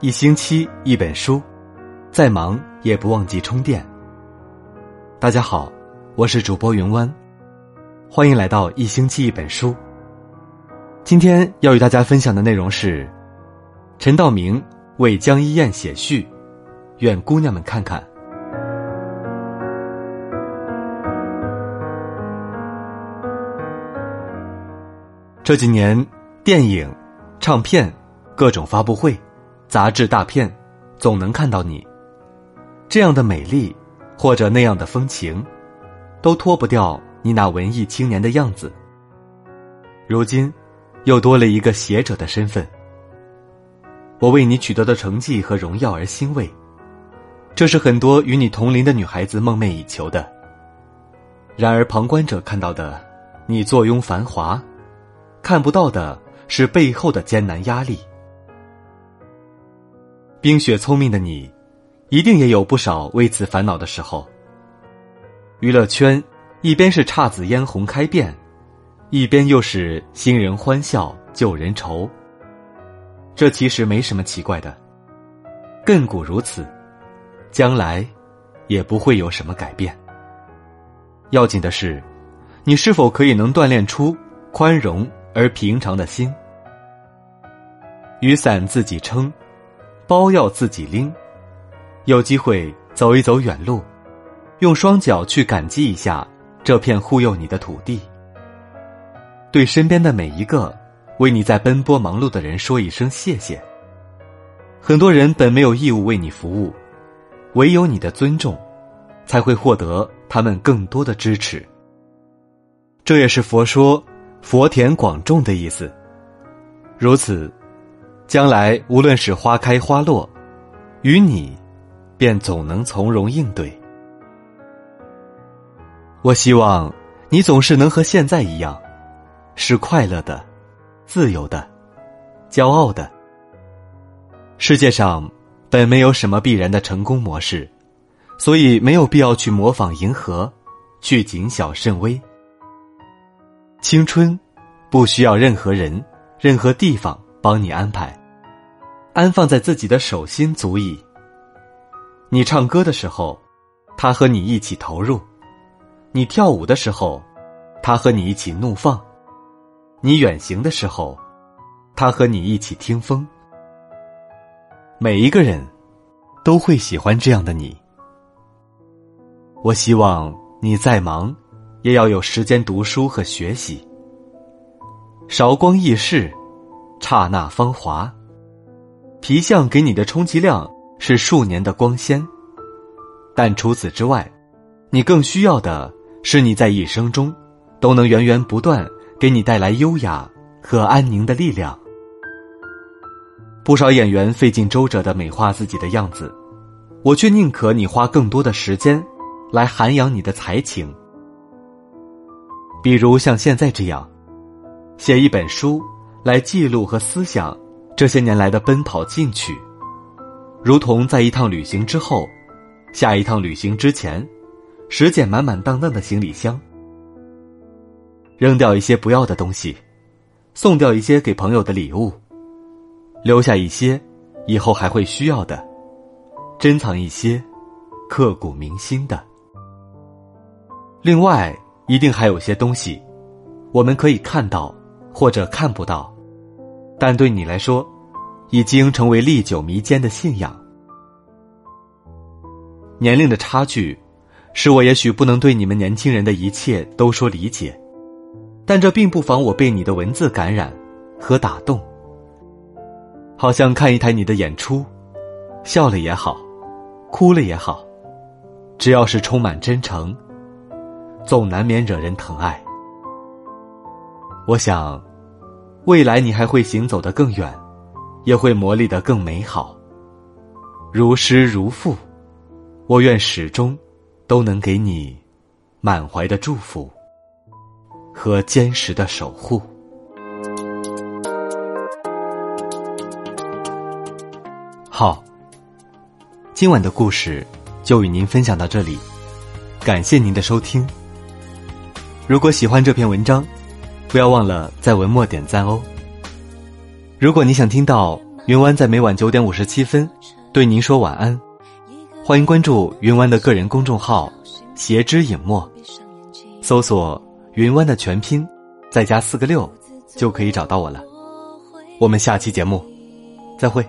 一星期一本书，再忙也不忘记充电。大家好，我是主播云湾，欢迎来到一星期一本书。今天要与大家分享的内容是陈道明为江一燕写序，愿姑娘们看看。这几年，电影、唱片、各种发布会、杂志大片，总能看到你这样的美丽，或者那样的风情，都脱不掉你那文艺青年的样子。如今，又多了一个写者的身份。我为你取得的成绩和荣耀而欣慰，这是很多与你同龄的女孩子梦寐以求的。然而，旁观者看到的，你坐拥繁华。看不到的是背后的艰难压力。冰雪聪明的你，一定也有不少为此烦恼的时候。娱乐圈一边是姹紫嫣红开遍，一边又是新人欢笑旧人愁。这其实没什么奇怪的，亘古如此，将来也不会有什么改变。要紧的是，你是否可以能锻炼出宽容。而平常的心，雨伞自己撑，包要自己拎。有机会走一走远路，用双脚去感激一下这片护佑你的土地。对身边的每一个为你在奔波忙碌的人说一声谢谢。很多人本没有义务为你服务，唯有你的尊重，才会获得他们更多的支持。这也是佛说。佛田广种的意思。如此，将来无论是花开花落，与你，便总能从容应对。我希望你总是能和现在一样，是快乐的、自由的、骄傲的。世界上本没有什么必然的成功模式，所以没有必要去模仿迎合，去谨小慎微。青春，不需要任何人、任何地方帮你安排，安放在自己的手心足矣。你唱歌的时候，他和你一起投入；你跳舞的时候，他和你一起怒放；你远行的时候，他和你一起听风。每一个人，都会喜欢这样的你。我希望你再忙。也要有时间读书和学习。韶光易逝，刹那芳华。皮相给你的充其量是数年的光鲜，但除此之外，你更需要的是你在一生中都能源源不断给你带来优雅和安宁的力量。不少演员费尽周折的美化自己的样子，我却宁可你花更多的时间来涵养你的才情。比如像现在这样，写一本书来记录和思想这些年来的奔跑进取，如同在一趟旅行之后，下一趟旅行之前，拾捡满满当当的行李箱，扔掉一些不要的东西，送掉一些给朋友的礼物，留下一些以后还会需要的，珍藏一些刻骨铭心的。另外。一定还有些东西，我们可以看到，或者看不到，但对你来说，已经成为历久弥坚的信仰。年龄的差距，使我也许不能对你们年轻人的一切都说理解，但这并不妨我被你的文字感染和打动。好像看一台你的演出，笑了也好，哭了也好，只要是充满真诚。总难免惹人疼爱。我想，未来你还会行走得更远，也会磨砺得更美好。如诗如赋，我愿始终都能给你满怀的祝福和坚实的守护。好，今晚的故事就与您分享到这里，感谢您的收听。如果喜欢这篇文章，不要忘了在文末点赞哦。如果你想听到云湾在每晚九点五十七分对您说晚安。欢迎关注云湾的个人公众号“斜之影墨”，搜索“云湾”的全拼，再加四个六，就可以找到我了。我们下期节目再会。